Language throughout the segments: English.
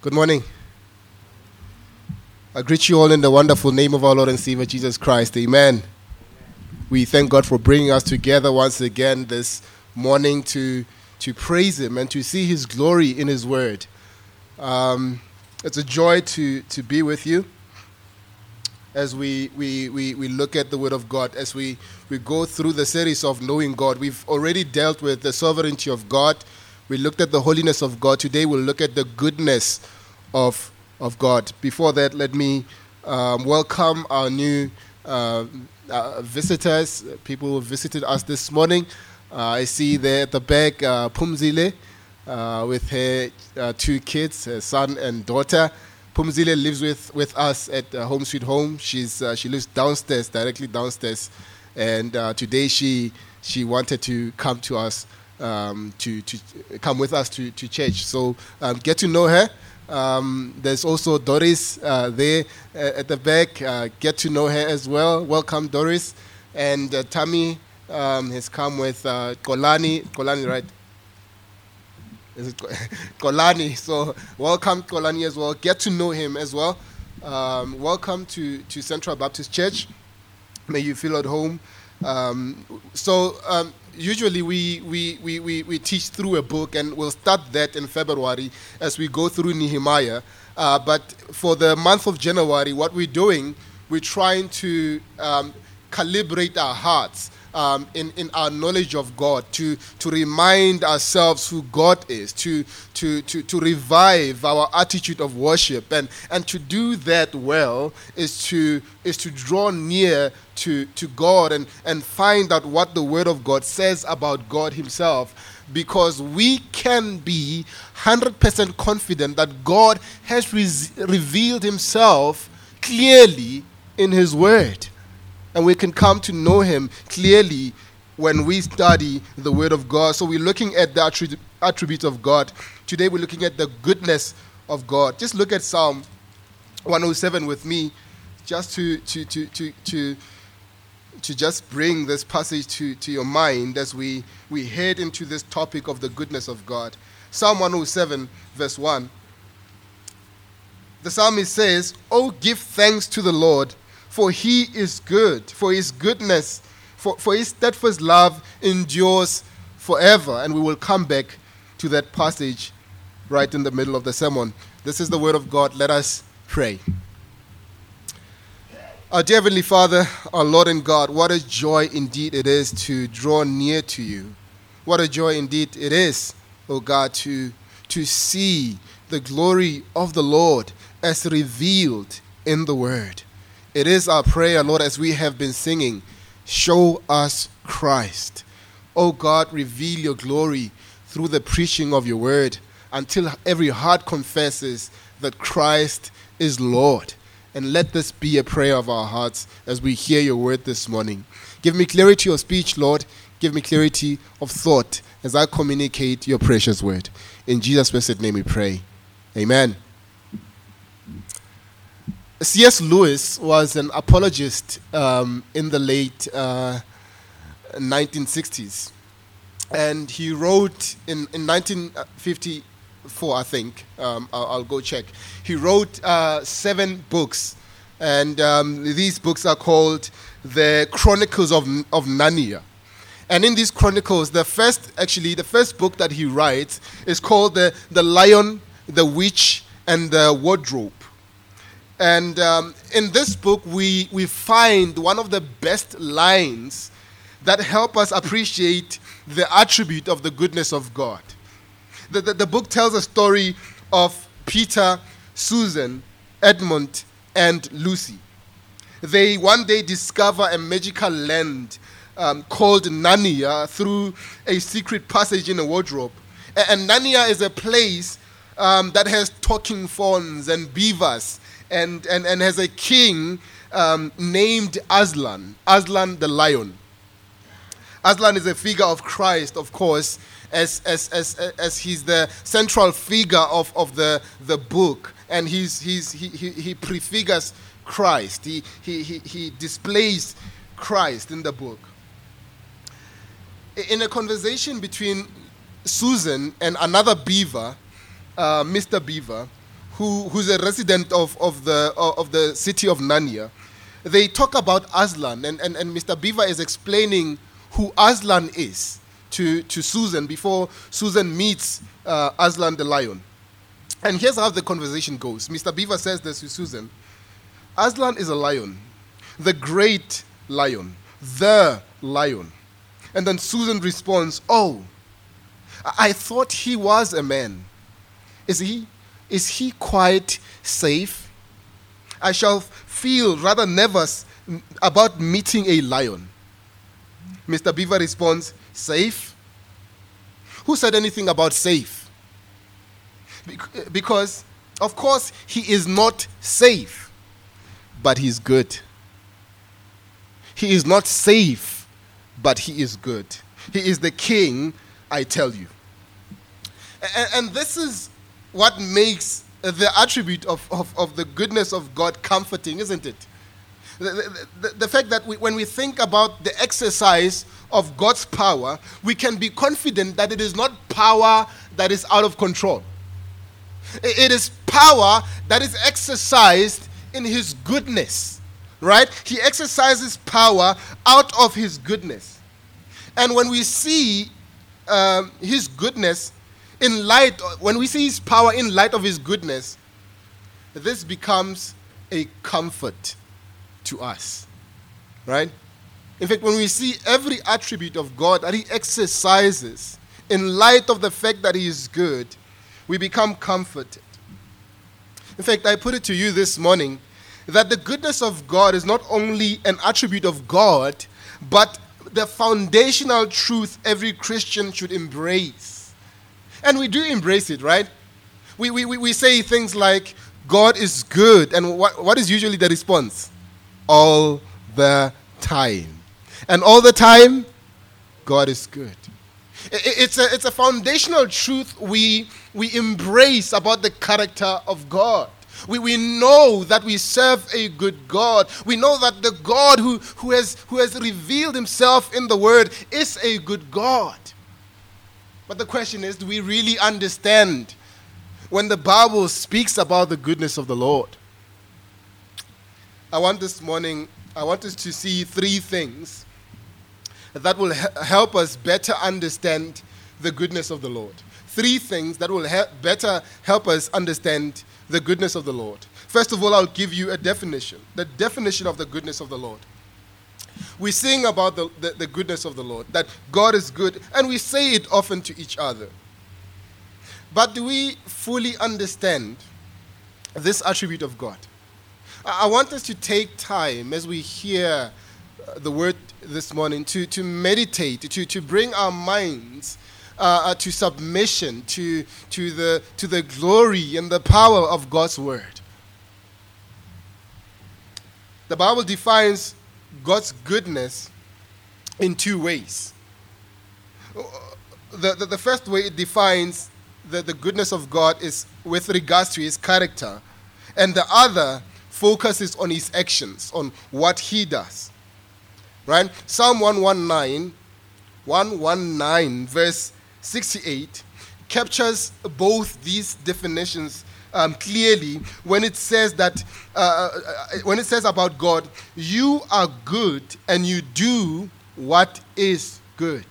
Good morning. I greet you all in the wonderful name of our Lord and Savior Jesus Christ. Amen. We thank God for bringing us together once again this morning to, to praise Him and to see His glory in His Word. Um, it's a joy to, to be with you as we, we, we, we look at the Word of God, as we, we go through the series of knowing God. We've already dealt with the sovereignty of God, we looked at the holiness of God. Today we'll look at the goodness of, of God. Before that, let me um, welcome our new uh, uh, visitors, people who visited us this morning. Uh, I see there at the back uh, Pumzile uh, with her two kids, her son and daughter. Pumzile lives with, with us at Home Sweet Home. She's, she lives downstairs, directly downstairs. And today she, she wanted to come to us, um, to, to come with us to, to church. So um, get to know her. Um, there's also Doris uh, there uh, at the back. Uh, get to know her as well. Welcome, Doris. And uh, Tammy um, has come with uh, Kolani. Kolani, right? Is it Kolani? So welcome, Kolani, as well. Get to know him as well. Um, welcome to, to Central Baptist Church. May you feel at home. Um, so um, usually we, we, we, we, we teach through a book, and we'll start that in February as we go through Nehemiah. Uh, but for the month of January, what we're doing, we're trying to um, calibrate our hearts um, in, in our knowledge of God, to, to remind ourselves who God is, to, to, to, to revive our attitude of worship. And, and to do that well is to, is to draw near to, to God and, and find out what the Word of God says about God Himself. Because we can be 100% confident that God has res- revealed Himself clearly in His Word and we can come to know him clearly when we study the word of god so we're looking at the attri- attributes of god today we're looking at the goodness of god just look at psalm 107 with me just to to to to to, to just bring this passage to, to your mind as we, we head into this topic of the goodness of God. Psalm 107, verse 1. The psalmist says, Oh, give thanks to the Lord, for he is good, for his goodness, for, for his steadfast love endures forever. And we will come back to that passage right in the middle of the sermon. This is the word of God. Let us pray. Our dear Heavenly Father, our Lord and God, what a joy indeed it is to draw near to you. What a joy indeed it is, O God, to, to see the glory of the Lord as revealed in the Word. It is our prayer, Lord, as we have been singing, show us Christ. O God, reveal your glory through the preaching of your Word until every heart confesses that Christ is Lord. And let this be a prayer of our hearts as we hear your word this morning. Give me clarity of speech, Lord. Give me clarity of thought as I communicate your precious word. In Jesus' blessed name we pray. Amen. C.S. Lewis was an apologist um, in the late uh, 1960s. And he wrote in, in 1950 four, I think. Um, I'll, I'll, go check. He wrote uh, seven books, and um, these books are called the Chronicles of, of Narnia. And in these chronicles, the first, actually, the first book that he writes is called the, the Lion, the Witch, and the Wardrobe. And um, in this book, we, we find one of the best lines that help us appreciate the attribute of the goodness of God the, the, the book tells a story of Peter, Susan, Edmund, and Lucy. They one day discover a magical land um, called Narnia through a secret passage in a wardrobe. And, and Narnia is a place um, that has talking fauns and beavers and, and, and has a king um, named Aslan, Aslan the lion. Aslan is a figure of Christ, of course, as, as, as, as he's the central figure of, of the, the book. And he's, he's, he, he, he prefigures Christ, he, he, he, he displays Christ in the book. In a conversation between Susan and another beaver, uh, Mr. Beaver, who, who's a resident of, of, the, of the city of Narnia, they talk about Aslan, and, and, and Mr. Beaver is explaining who Aslan is to, to Susan before Susan meets uh, Aslan the lion. And here's how the conversation goes Mr. Beaver says this to Susan Aslan is a lion, the great lion, the lion. And then Susan responds, Oh, I thought he was a man. Is he? Is he quite safe? I shall feel rather nervous about meeting a lion. Mr. Beaver responds, Safe? Who said anything about safe? Because, of course, he is not safe, but he's good. He is not safe, but he is good. He is the king, I tell you. And, and this is what makes the attribute of, of, of the goodness of God comforting, isn't it? The, the, the, fact that we, when we think about the exercise of God's power, we can be confident that it is not power that is out of control. It is power that is exercised in His goodness, right? He exercises power out of His goodness. And when we see um, His goodness, in light, when we see his power in light of his goodness, this becomes a comfort to us. Right? In fact, when we see every attribute of God that he exercises in light of the fact that he is good, we become comforted. In fact, I put it to you this morning that the goodness of God is not only an attribute of God, but the foundational truth every Christian should embrace. And we do embrace it, right? We, we, we say things like, God is good. And what, what is usually the response? All the time. And all the time, God is good. It's a, it's a foundational truth we, we embrace about the character of God. We, we know that we serve a good God. We know that the God who, who, has, who has revealed himself in the Word is a good God. But the question is do we really understand when the Bible speaks about the goodness of the Lord? I want this morning, I want us to see three things that will he- help us better understand the goodness of the Lord. Three things that will he- better help us understand the goodness of the Lord. First of all, I'll give you a definition the definition of the goodness of the Lord. We sing about the, the, the, goodness of the Lord, that God is good, and we say it often to each other. But do we fully understand this attribute of God? I want us to take time as we hear uh, the word this morning to, to meditate, to, to bring our minds uh, uh, to submission to, to, the, to the glory and the power of God's word. The Bible defines God's goodness in two ways. The, the, the, first way it defines the, the goodness of God is with regards to his character, and the other focuses on his actions, on what he does. Right? Psalm 119, 119, verse 68, captures both these definitions um, clearly when it says that uh, uh, uh, when it says about God, you are good and you do what is good.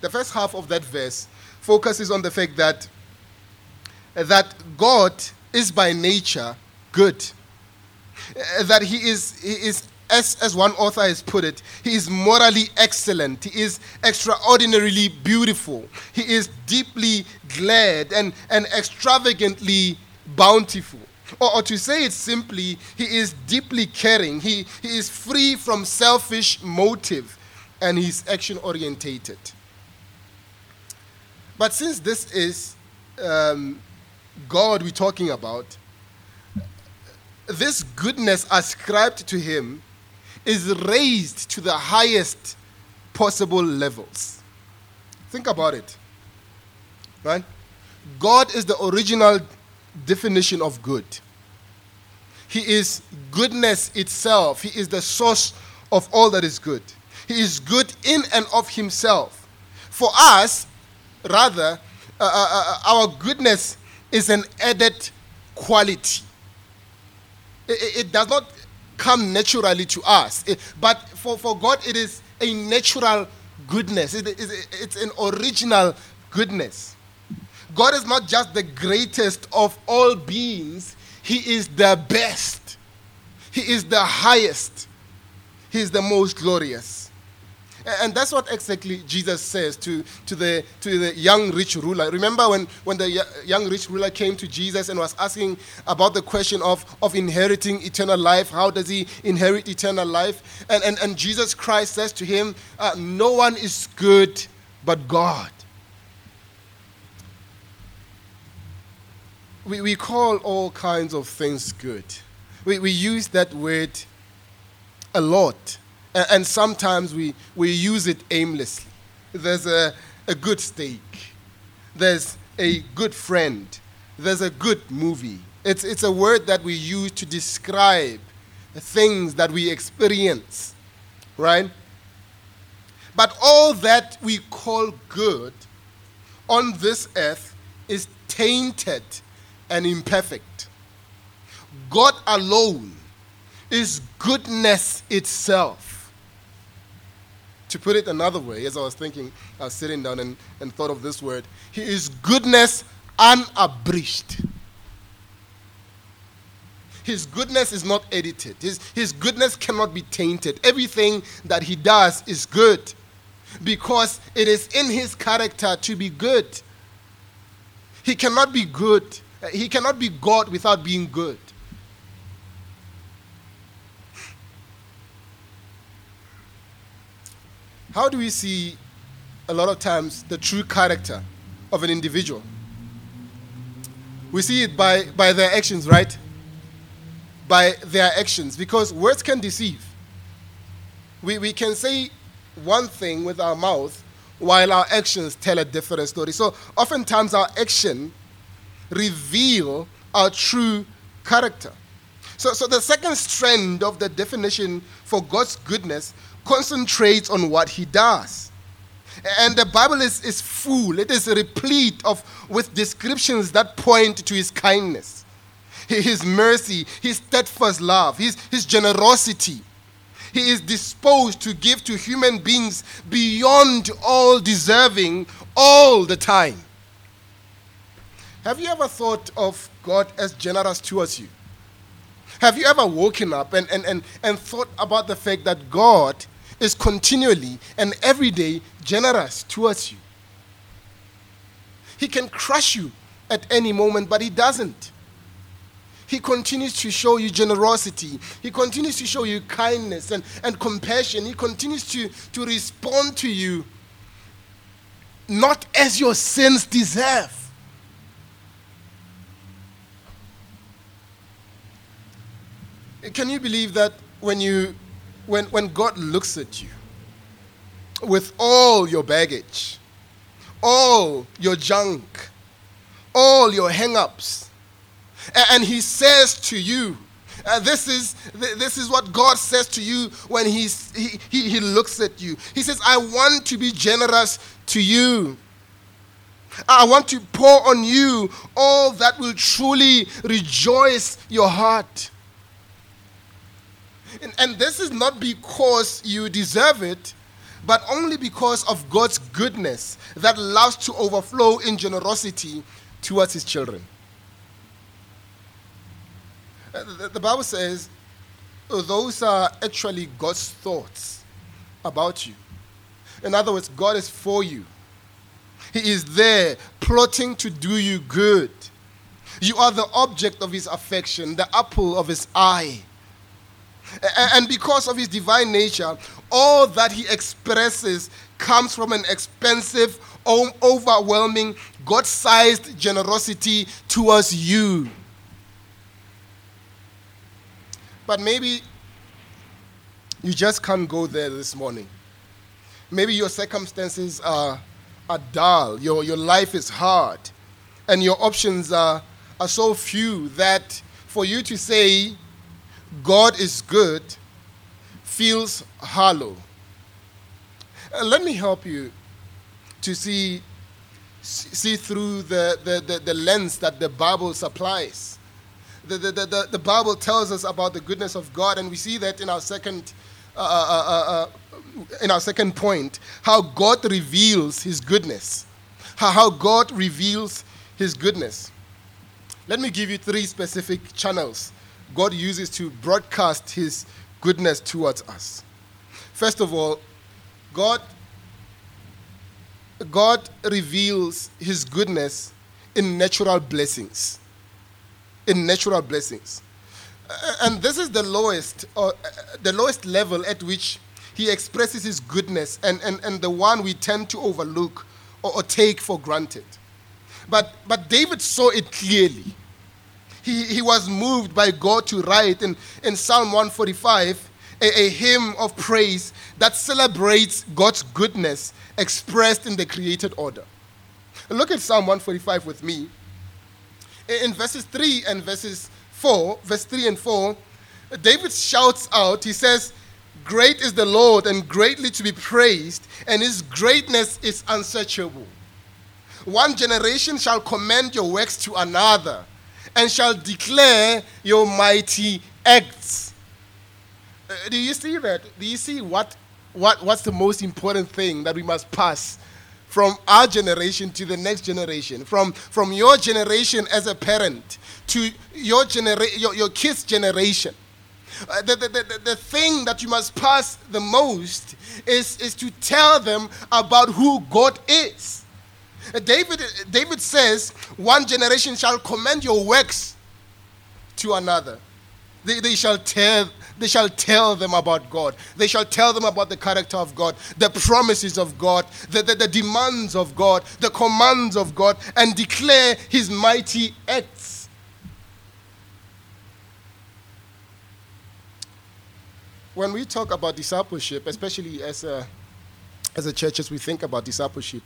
The first half of that verse focuses on the fact that that God is by nature good. Uh, that he is, he is as, as one author has put it, he is morally excellent. He is extraordinarily beautiful. He is deeply glad and, and extravagantly bountiful. Or, or, to say it simply, he is deeply caring. He, he is free from selfish motive and he's action orientated. But since this is um, God we're talking about, this goodness ascribed to him is raised to the highest possible levels. Think about it. Right? God is the original definition of good. He is goodness itself. He is the source of all that is good. He is good in and of himself. For us, rather, uh, uh, uh our goodness is an added quality. It, it does not come naturally to us, it, but for, for God, it is a natural goodness, it, it, it's an original goodness. God is not just the greatest of all beings, He is the best, He is the highest, He is the most glorious. And that's what exactly Jesus says to, to, the, to the young rich ruler. Remember when, when the young rich ruler came to Jesus and was asking about the question of, of inheriting eternal life? How does he inherit eternal life? And, and, and Jesus Christ says to him, uh, No one is good but God. We, we call all kinds of things good. We, we use that word a lot and sometimes we, we use it aimlessly. There's a, a good steak, there's a good friend, there's a good movie. It's, it's a word that we use to describe things that we experience, right? But all that we call good on this earth is tainted and imperfect. God alone is goodness itself. To put it another way, as I was thinking, I was sitting down and, and thought of this word, He is goodness unabridged. His goodness is not edited. His, his goodness cannot be tainted. Everything that he does is good because it is in his character to be good. He cannot be good. He cannot be God without being good. How do we see a lot of times the true character of an individual? We see it by, by their actions, right? By their actions, because words can deceive. We, we can say one thing with our mouth while our actions tell a different story. So oftentimes our action reveal our true character. So, so the second strand of the definition for God's goodness concentrates on what he does. And the Bible is, is full, it is replete of with descriptions that point to his kindness, his mercy, his steadfast love, his, his generosity. He is disposed to give to human beings beyond all deserving all the time. Have you ever thought of God as generous towards you? Have you ever woken up and, and, and, and thought about the fact that God is continually and every day generous towards you. He can crush you at any moment, but he doesn't. He continues to show you generosity. He continues to show you kindness and, and compassion. He continues to, to respond to you not as your sins deserve. Can you believe that when you when, when God looks at you with all your baggage, all your junk, all your hang ups, and He says to you, uh, this, is, this is what God says to you when he, he, he looks at you. He says, I want to be generous to you. I want to pour on you all that will truly rejoice your heart. And, and this is not because you deserve it, but only because of God's goodness that loves to overflow in generosity towards his children. Uh, the, the Bible says those are actually God's thoughts about you. In other words, God is for you. He is there plotting to do you good. You are the object of his affection, the apple of his eye. And because of his divine nature, all that he expresses comes from an expensive, overwhelming, God sized generosity towards you. But maybe you just can't go there this morning. Maybe your circumstances are, are dull, your, your life is hard, and your options are, are so few that for you to say, God is good feels hollow. Uh, let me help you to see see through the, the, the, the lens that the Bible supplies. The, the, the, the, Bible tells us about the goodness of God, and we see that in our second, uh, uh, uh, uh, in our second point, how God reveals His goodness. How, how God reveals His goodness. Let me give you three specific channels God uses to broadcast His goodness towards us. First of all, God God reveals his goodness in natural blessings. In natural blessings. And this is the lowest, or uh, the lowest level at which he expresses his goodness and, and, and the one we tend to overlook or, or take for granted. But, but David saw it clearly. He, he was moved by God to write in, in Psalm 145 a, a hymn of praise that celebrates God's goodness expressed in the created order. Look at Psalm 145 with me. In verses 3 and verses 4, verse 3 and 4, David shouts out, he says, Great is the Lord and greatly to be praised, and his greatness is unsearchable. One generation shall commend your works to another, and shall declare your mighty acts. Uh, do you see that? Do you see what what, what's the most important thing that we must pass from our generation to the next generation, from, from your generation as a parent to your, genera- your, your kids' generation. Uh, the, the, the, the thing that you must pass the most is, is to tell them about who God is. David, David says, One generation shall commend your works to another. They, they shall tell they shall tell them about God. They shall tell them about the character of God, the promises of God, the, the, the demands of God, the commands of God, and declare his mighty acts. When we talk about discipleship, especially as a, as a church, as we think about discipleship,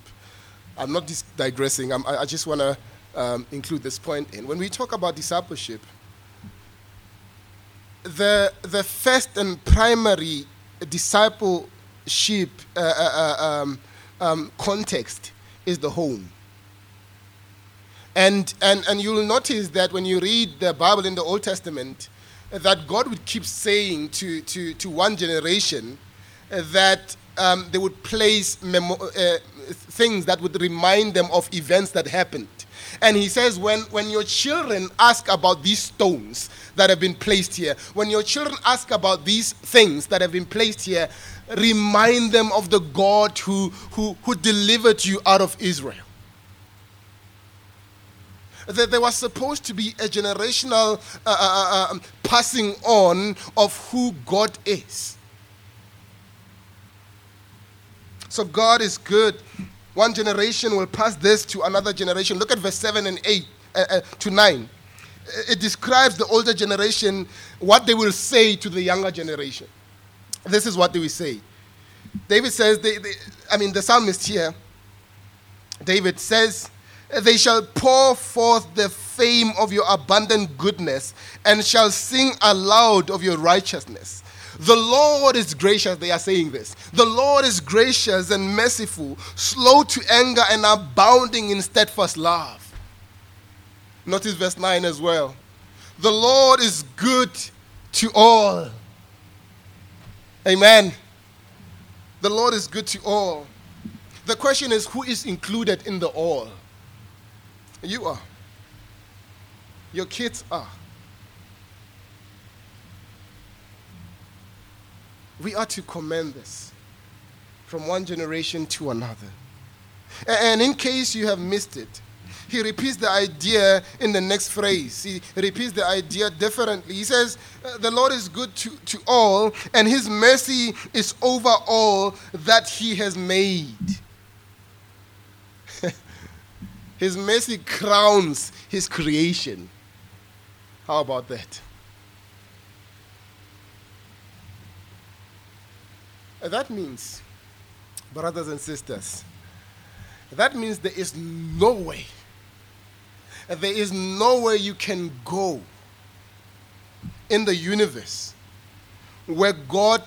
I'm not dis- digressing, I'm, i just want to um, include this point in. When we talk about discipleship, the, the first and primary discipleship uh, uh, uh, um, um, context is the home. And, and, and you'll notice that when you read the Bible in the Old Testament, that God would keep saying to, to, to one generation that um, they would place memo- uh, things that would remind them of events that happened. And he says, when, when your children ask about these stones that have been placed here, when your children ask about these things that have been placed here, remind them of the God who, who, who delivered you out of Israel. That there was supposed to be a generational uh, uh, uh, um, passing on of who God is. So God is good one generation will pass this to another generation. Look at verse 7 and 8 uh, uh, to 9. It describes the older generation, what they will say to the younger generation. This is what they will say. David says, they, they, I mean, the psalmist here, David says, They shall pour forth the fame of your abundant goodness and shall sing aloud of your righteousness. The Lord is gracious, they are saying this. The Lord is gracious and merciful, slow to anger and abounding in steadfast love. Notice verse 9 as well. The Lord is good to all. Amen. The Lord is good to all. The question is who is included in the all? You are. Your kids are. We are to commend this from one generation to another. And in case you have missed it, he repeats the idea in the next phrase. He repeats the idea differently. He says, uh, The Lord is good to, to all, and his mercy is over all that he has made. his mercy crowns his creation. How about that? Uh, that means, brothers and sisters, that means there is no way, there is nowhere you can go in the universe where God,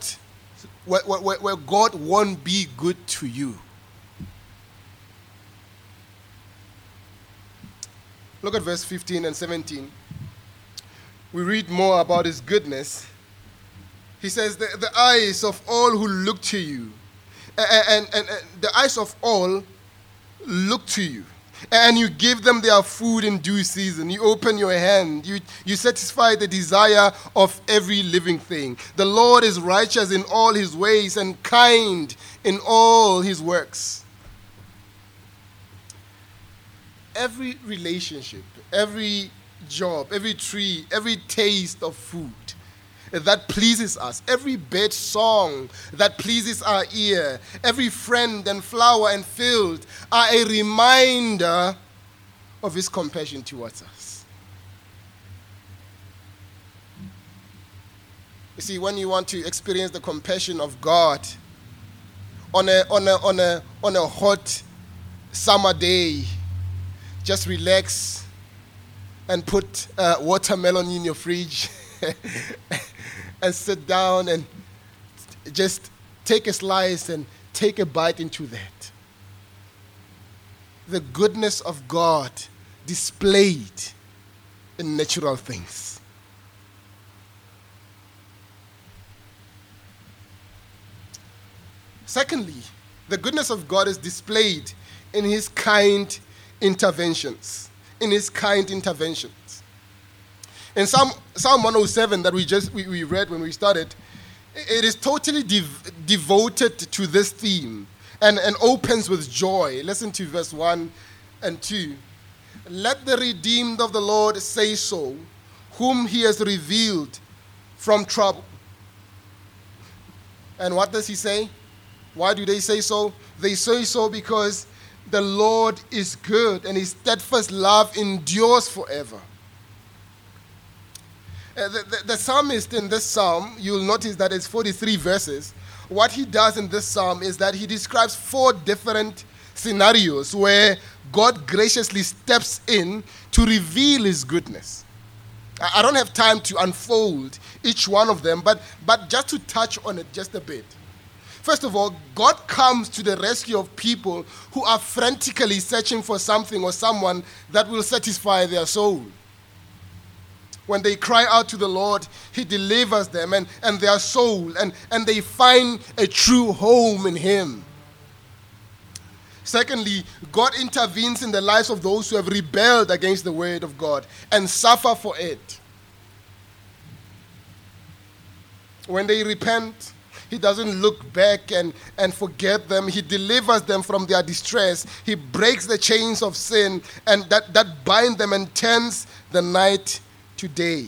where, where, where God won't be good to you. Look at verse 15 and 17. We read more about his goodness. He says, The, the eyes of all who look to you, and, and, and, and the eyes of all look to you and you give them their food in due season. You open your hand. You, you satisfy the desire of every living thing. The Lord is righteous in all his ways and kind in all his works. Every relationship, every job, every tree, every taste of food that pleases us, every bird song that pleases our ear, every friend and flower and field are a reminder of His compassion towards us. You see, when you want to experience the compassion of God on a, on a, on a, on a hot summer day, just relax and put uh, watermelon in your fridge and sit down and just take a slice and take a bite into that. The goodness of God displayed in natural things. Secondly, the goodness of God is displayed in his kind interventions. In his kind interventions. In Psalm, Psalm 107 that we just we, we read when we started, it is totally dev- devoted to this theme and, and opens with joy. Listen to verse 1 and 2. Let the redeemed of the Lord say so, whom he has revealed from trouble. And what does he say? Why do they say so? They say so because the Lord is good and his steadfast love endures forever. Uh, the, the, the psalmist in this psalm, you'll notice that it's 43 verses. What he does in this psalm is that he describes four different scenarios where God graciously steps in to reveal his goodness. I don't have time to unfold each one of them, but, but just to touch on it just a bit. First of all, God comes to the rescue of people who are frantically searching for something or someone that will satisfy their soul when they cry out to the Lord, He delivers them and, and their soul, and, and they find a true home in Him. Secondly, God intervenes in the lives of those who have rebelled against the word of God and suffer for it. When they repent, He doesn't look back and, and forget them. He delivers them from their distress. He breaks the chains of sin and that, that bind them and turns the night today.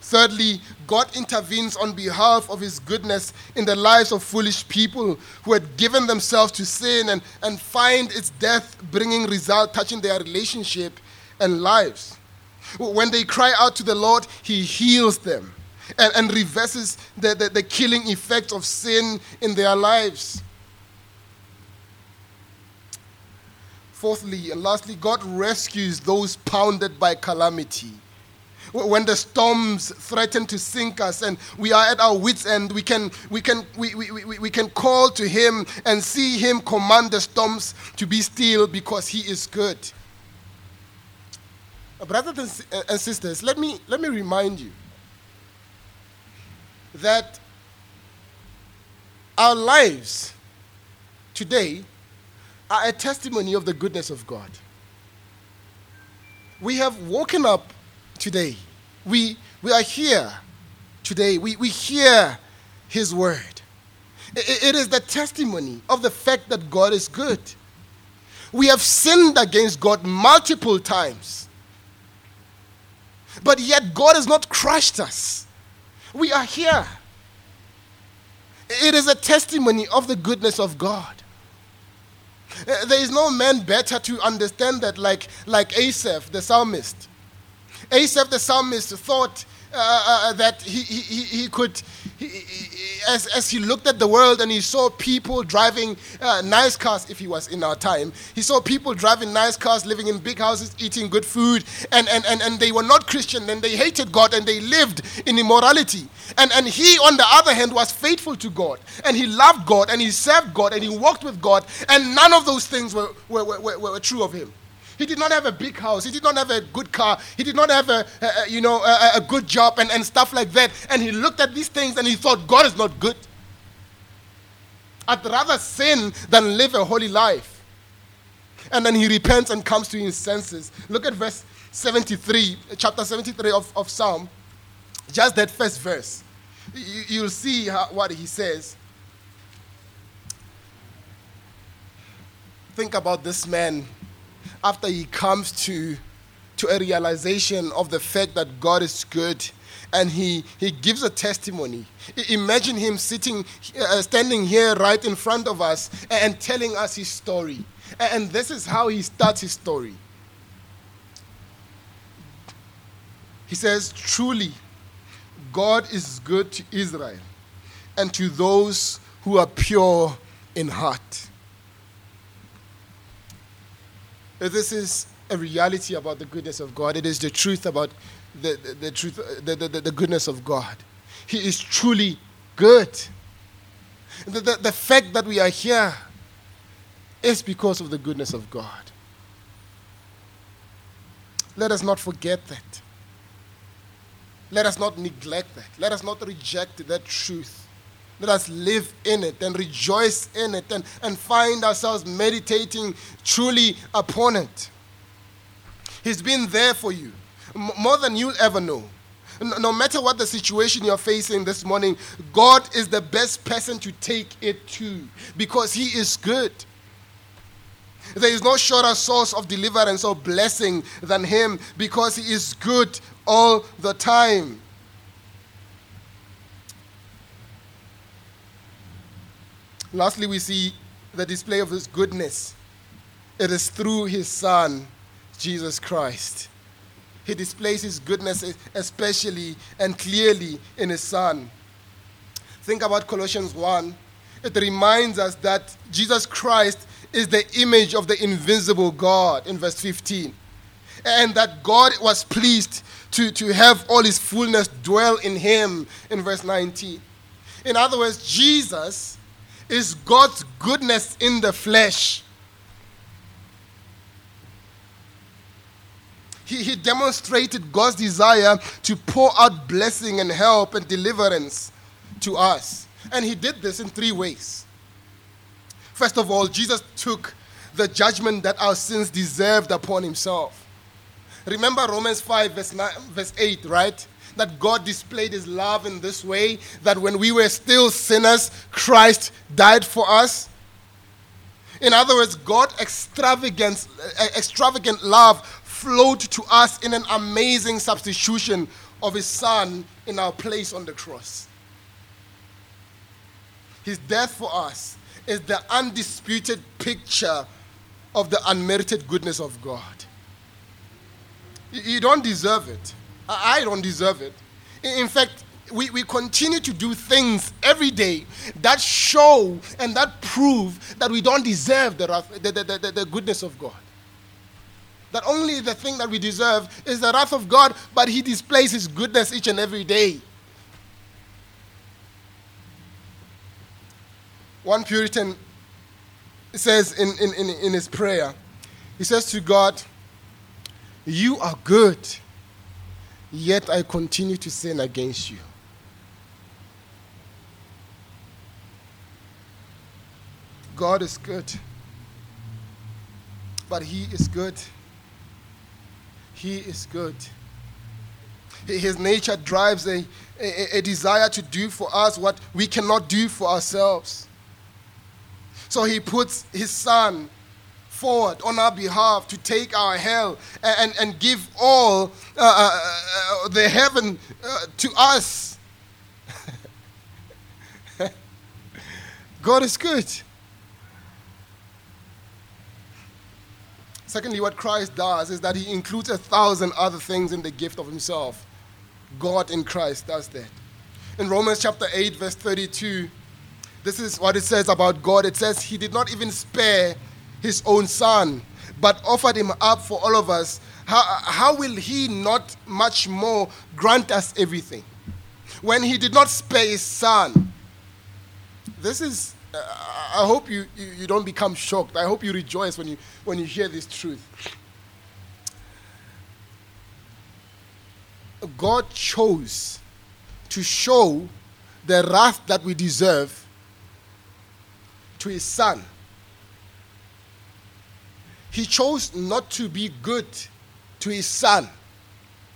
Thirdly, God intervenes on behalf of His goodness in the lives of foolish people who had given themselves to sin and, and find its death bringing result touching their relationship and lives. When they cry out to the Lord, He heals them and, and reverses the, the, the killing effect of sin in their lives. Fourthly and lastly, God rescues those pounded by calamity when the storms threaten to sink us and we are at our wits' end, we can, we, can, we, we, we, we can call to Him and see Him command the storms to be still because He is good. Uh, brothers and sisters, let me, let me remind you that our lives today are a testimony of the goodness of God. We have woken up today. We, we are here today. We, we hear His word. It, it is the testimony of the fact that God is good. We have sinned against God multiple times. But yet, God has not crushed us. We are here. It is a testimony of the goodness of God. There is no man better to understand that, like, like Asaph, the psalmist. Asaph the psalmist thought uh, uh, uh, that he, he, he could, he, as, as he looked at the world and he saw people driving uh, nice cars, if he was in our time, he saw people driving nice cars, living in big houses, eating good food, and, and, and, and they were not Christian and they hated God and they lived in immorality. And, and he, on the other hand, was faithful to God and he loved God and he served God and he walked with God, and none of those things were, were, were, were, were true of him. He did not have a big house. He did not have a good car. He did not have a, a, you know, a, a good job and, and stuff like that. And he looked at these things and he thought, God is not good. I'd rather sin than live a holy life. And then he repents and comes to his senses. Look at verse 73, chapter 73 of, of Psalm. Just that first verse. You, will see how, what he says. Think about this man after he comes to, to a realization of the fact that God is good and he, he gives a testimony. Imagine him sitting, uh, standing here right in front of us and telling us his story. And this is how he starts his story. He says, Truly, God is good to Israel and to those who are pure in heart. This is a reality about the goodness of God. It is the truth about the, the, the truth, the, the, the goodness of God. He is truly good. The, the, the fact that we are here is because of the goodness of God. Let us not forget that. Let us not neglect that. Let us not reject that truth. Let us live in it and rejoice in it and, and find ourselves meditating truly upon it. He's been there for you more than you'll ever know. No matter what the situation you're facing this morning, God is the best person to take it to because He is good. There is no shorter source of deliverance or blessing than Him because He is good all the time. Lastly, we see the display of His goodness. It is through His Son, Jesus Christ. He displays His goodness especially and clearly in His Son. Think about Colossians 1. It reminds us that Jesus Christ is the image of the invisible God in verse 15. And that God was pleased to, to have all his fullness dwell in him in verse 19. In other words, Jesus is God's goodness in the flesh. He, he demonstrated God's desire to pour out blessing and help and deliverance to us. And he did this in three ways. First of all, Jesus took the judgment that our sins deserved upon himself. Remember Romans 5, verse, 9, verse 8, right? That God displayed his love in this way that when we were still sinners, Christ died for us. In other words, God extravagant, extravagant love flowed to us in an amazing substitution of his son in our place on the cross. His death for us is the undisputed picture of the unmerited goodness of God. You don't deserve it. I don't deserve it. In fact, we, we continue to do things every day that show and that prove that we don't deserve the, wrath, the, the, the, the goodness of God. That only the thing that we deserve is the wrath of God, but He displays His goodness each and every day. One Puritan says in, in, in, in his prayer, he says to God, you are good, yet I continue to sin against you. God is good, but He is good. He is good. His nature drives a, a, a, desire to do for us what we cannot do for ourselves. So he puts his son forward on our behalf to take our hell and, and give all uh, uh, uh, the heaven uh, to us. God is good. Secondly, what Christ does is that he includes a thousand other things in the gift of himself. God in Christ does that. In Romans chapter 8, verse 32, this is what it says about God. It says, He did not even spare his own son, but offered him up for all of us, how, how will he not much more grant us everything? When he did not spare his son. This is, uh, I hope you, you, you don't become shocked. I hope you rejoice when you, when you hear this truth. God chose to show the wrath that we deserve to his son he chose not to be good to his son.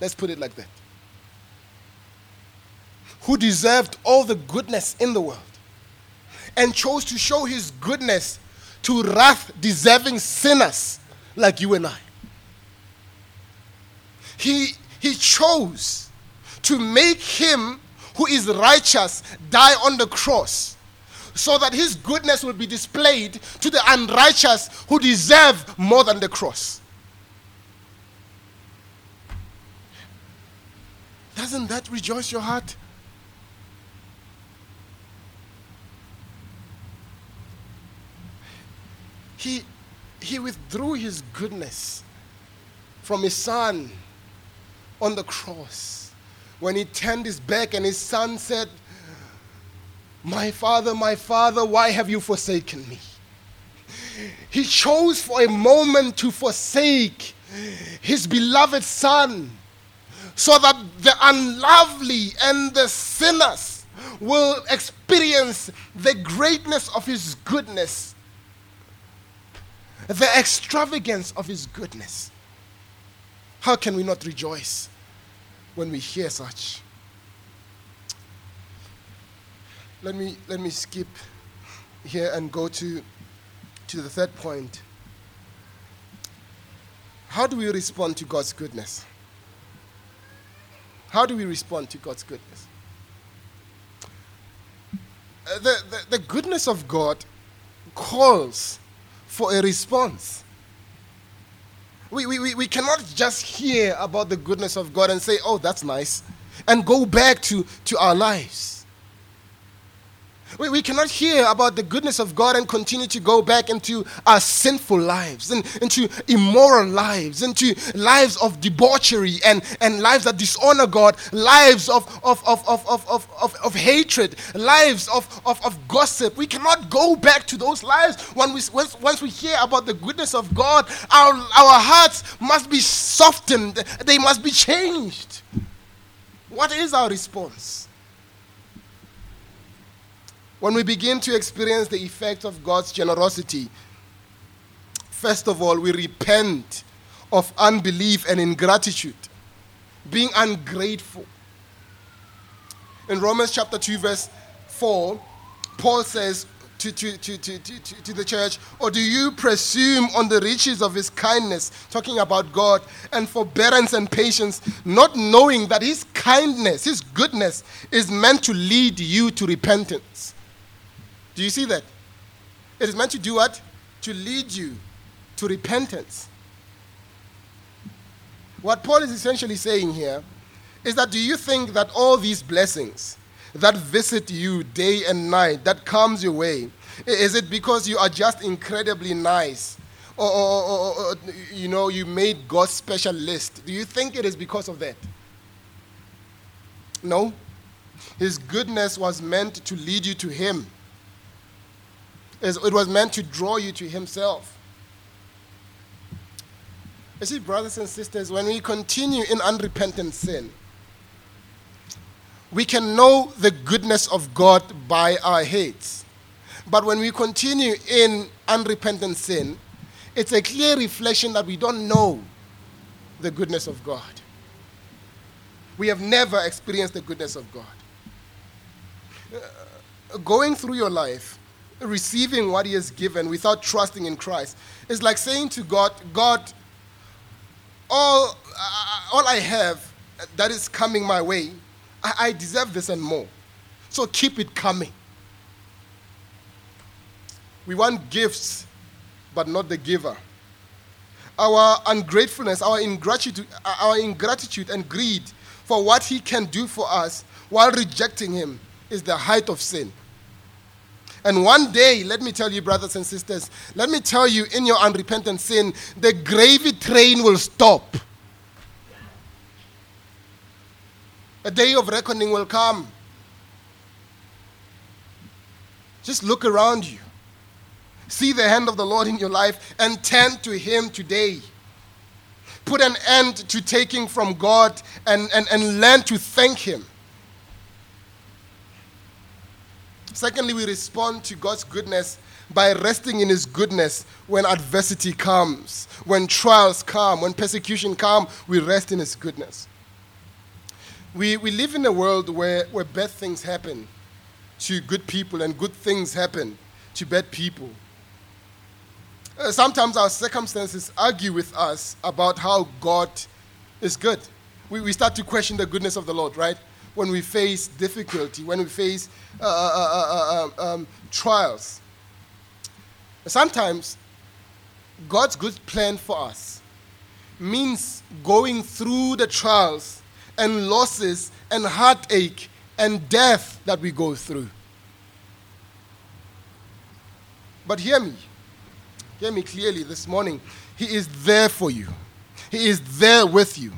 Let's put it like that. Who deserved all the goodness in the world and chose to show his goodness to wrath deserving sinners like you and I. He, he chose to make him who is righteous die on the cross so that his goodness will be displayed to the unrighteous who deserve more than the cross. Doesn't that rejoice your heart? He, he withdrew his goodness from his son on the cross when he turned his back and his son said, My father, my father, why have you forsaken me? He chose for a moment to forsake his beloved son so that the unlovely and the sinners will experience the greatness of his goodness, the extravagance of his goodness. How can we not rejoice when we hear such? Let me, let me skip here and go to, to the third point. How do we respond to God's goodness? How do we respond to God's goodness? Uh, the, the, the goodness of God calls for a response. We, we, we cannot just hear about the goodness of God and say, oh, that's nice, and go back to, to our lives. We, we cannot hear about the goodness of God and continue to go back into our sinful lives, and into immoral lives, into lives of debauchery and, and lives that dishonor God, lives of, of, of, of, of, of, of, of hatred, lives of, of, of gossip. We cannot go back to those lives. When we, once, once we hear about the goodness of God, our, our hearts must be softened, they must be changed. What is our response? When we begin to experience the effect of God's generosity, first of all, we repent of unbelief and ingratitude, being ungrateful. In Romans chapter 2, verse 4, Paul says to, to, to, to, to, to the church, Or do you presume on the riches of his kindness, talking about God, and forbearance and patience, not knowing that his kindness, his goodness, is meant to lead you to repentance? Do you see that? It is meant to do what? To lead you to repentance. What Paul is essentially saying here is that do you think that all these blessings that visit you day and night, that comes your way, is it because you are just incredibly nice? Or, or, or, or, you know, you made God's special list. Do you think it is because of that? No. His goodness was meant to lead you to Him. It was meant to draw you to Himself. You see, brothers and sisters, when we continue in unrepentant sin, we can know the goodness of God by our heads. But when we continue in unrepentant sin, it's a clear reflection that we don't know the goodness of God. We have never experienced the goodness of God. Uh, going through your life, receiving what He has given without trusting in Christ is like saying to God, God, all, uh, all I have that is coming my way, I, I deserve this and more. So keep it coming. We want gifts, but not the giver. Our ungratefulness, our ingratitude, our ingratitude and greed for what He can do for us while rejecting Him is the height of sin. And one day, let me tell you, brothers and sisters, let me tell you, in your unrepentant sin, the gravy train will stop. A day of reckoning will come. Just look around you. See the hand of the Lord in your life and turn to Him today. put an end to taking from God and, and, and learn to thank Him. Secondly, we respond to God's goodness by resting in His goodness when adversity comes, when trials come, when persecution come, we rest in His goodness. We, we live in a world where, where bad things happen to good people and good things happen to bad people. Uh, sometimes our circumstances argue with us about how God is good. We, we start to question the goodness of the Lord, right? When we face difficulty, when we face uh, uh, um, trials. Sometimes God's good plan for us means going through the trials and losses and heartache and death that we go through. But hear me. Hear me clearly this morning. He is there for you, He is there with you.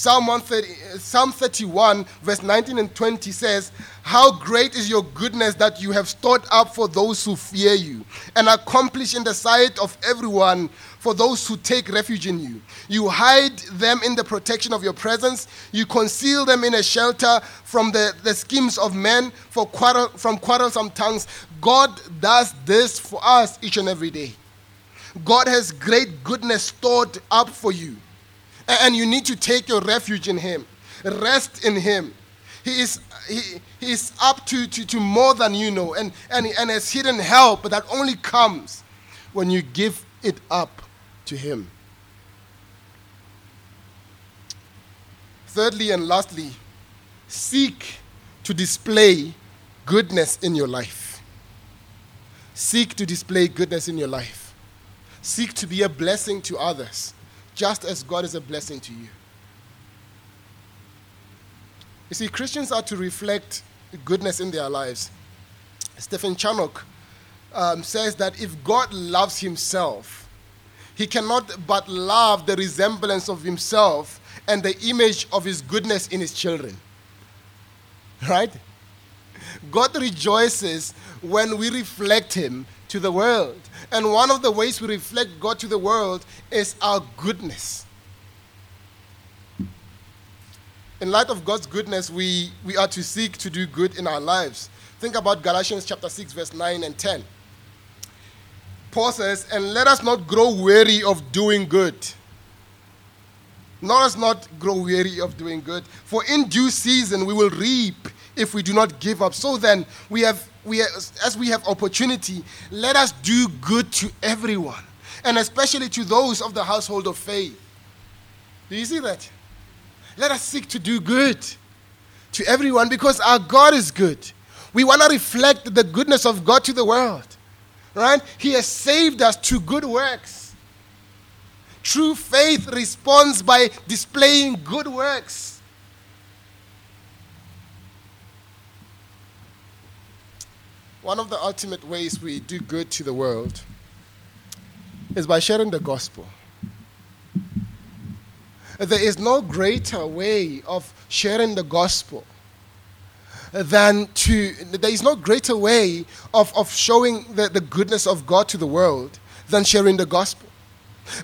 Psalm, 130, Psalm 31, verse 19 and 20 says, How great is your goodness that you have stored up for those who fear you, and accomplish in the sight of everyone for those who take refuge in you. You hide them in the protection of your presence, you conceal them in a shelter from the, the schemes of men, for quarrel, from quarrelsome tongues. God does this for us each and every day. God has great goodness stored up for you. And you need to take your refuge in Him, rest in Him. He is, he, he is up to, to, to more than you know, and, and, and has hidden help, but that only comes when you give it up to Him. Thirdly and lastly, seek to display goodness in your life. Seek to display goodness in your life. Seek to be a blessing to others just as God is a blessing to you. You see, Christians are to reflect goodness in their lives. Stephen Charnock um, says that if God loves himself, he cannot but love the resemblance of himself and the image of his goodness in his children. Right? God rejoices when we reflect him to the world. And one of the ways we reflect God to the world is our goodness. In light of God's goodness, we, we are to seek to do good in our lives. Think about Galatians chapter 6, verse 9 and 10. Paul says, And let us not grow weary of doing good. Let us not grow weary of doing good, for in due season we will reap if we do not give up. So then, we have we, as we have opportunity, let us do good to everyone, and especially to those of the household of faith. Do you see that? Let us seek to do good to everyone because our God is good. We want to reflect the goodness of God to the world. Right? He has saved us to good works. True faith responds by displaying good works. One of the ultimate ways we do good to the world is by sharing the gospel. There is no greater way of sharing the gospel than to, there is no greater way of, of showing the, the goodness of God to the world than sharing the gospel.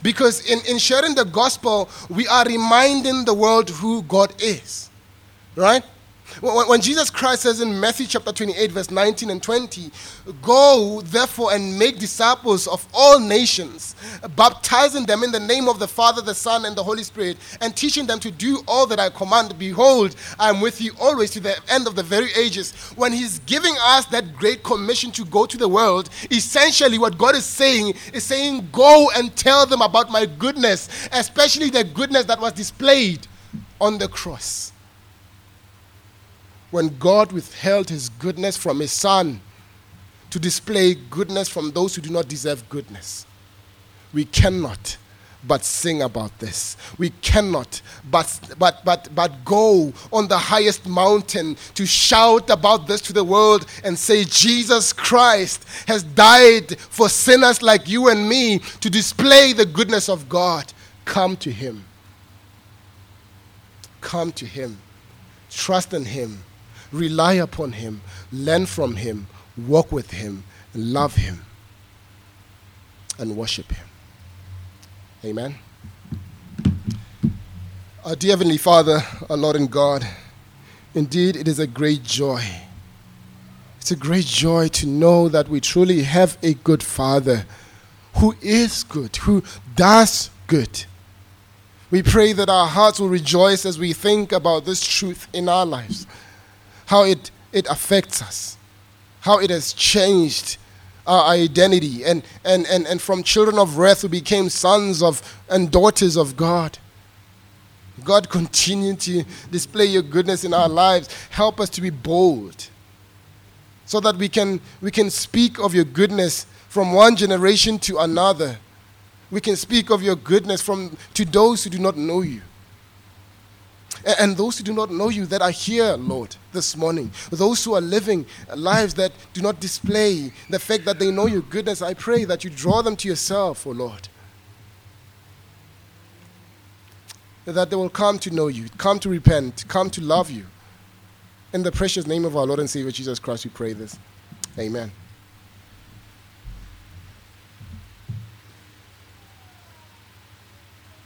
Because in, in sharing the gospel, we are reminding the world who God is. Right? When Jesus Christ says in Matthew chapter 28, verse 19 and 20, Go therefore and make disciples of all nations, baptizing them in the name of the Father, the Son, and the Holy Spirit, and teaching them to do all that I command. Behold, I am with you always to the end of the very ages. When He's giving us that great commission to go to the world, essentially what God is saying is saying, Go and tell them about my goodness, especially the goodness that was displayed on the cross when God withheld his goodness from his son to display goodness from those who do not deserve goodness. We cannot but sing about this. We cannot but, but, but, but go on the highest mountain to shout about this to the world and say, Jesus Christ has died for sinners like you and me to display the goodness of God. Come to Him. Come to Him. Trust in Him rely upon Him, learn from Him, walk with Him, love Him, and worship Him. Amen. Our dear Heavenly Father, our Lord and God, indeed it is a great joy. It's a great joy to know that we truly have a good Father who is good, who does good. We pray that our hearts will rejoice as we think about this truth in our lives, how it, it affects us, how it has changed our identity, and, and, and, and from children of wrath we became sons of and daughters of God. God, continue to display your goodness in our lives. Help us to be bold so that we can, we can speak of your goodness from one generation to another. We can speak of your goodness from, to those who do not know you. And, those who do not know you that are here, Lord, this morning. Those who are living lives that do not display the fact that they know your goodness. I pray that you draw them to yourself, O oh Lord. that they will come to know you, come to repent, come to love you. In the precious name of our Lord and Savior Jesus Christ, we pray this. Amen.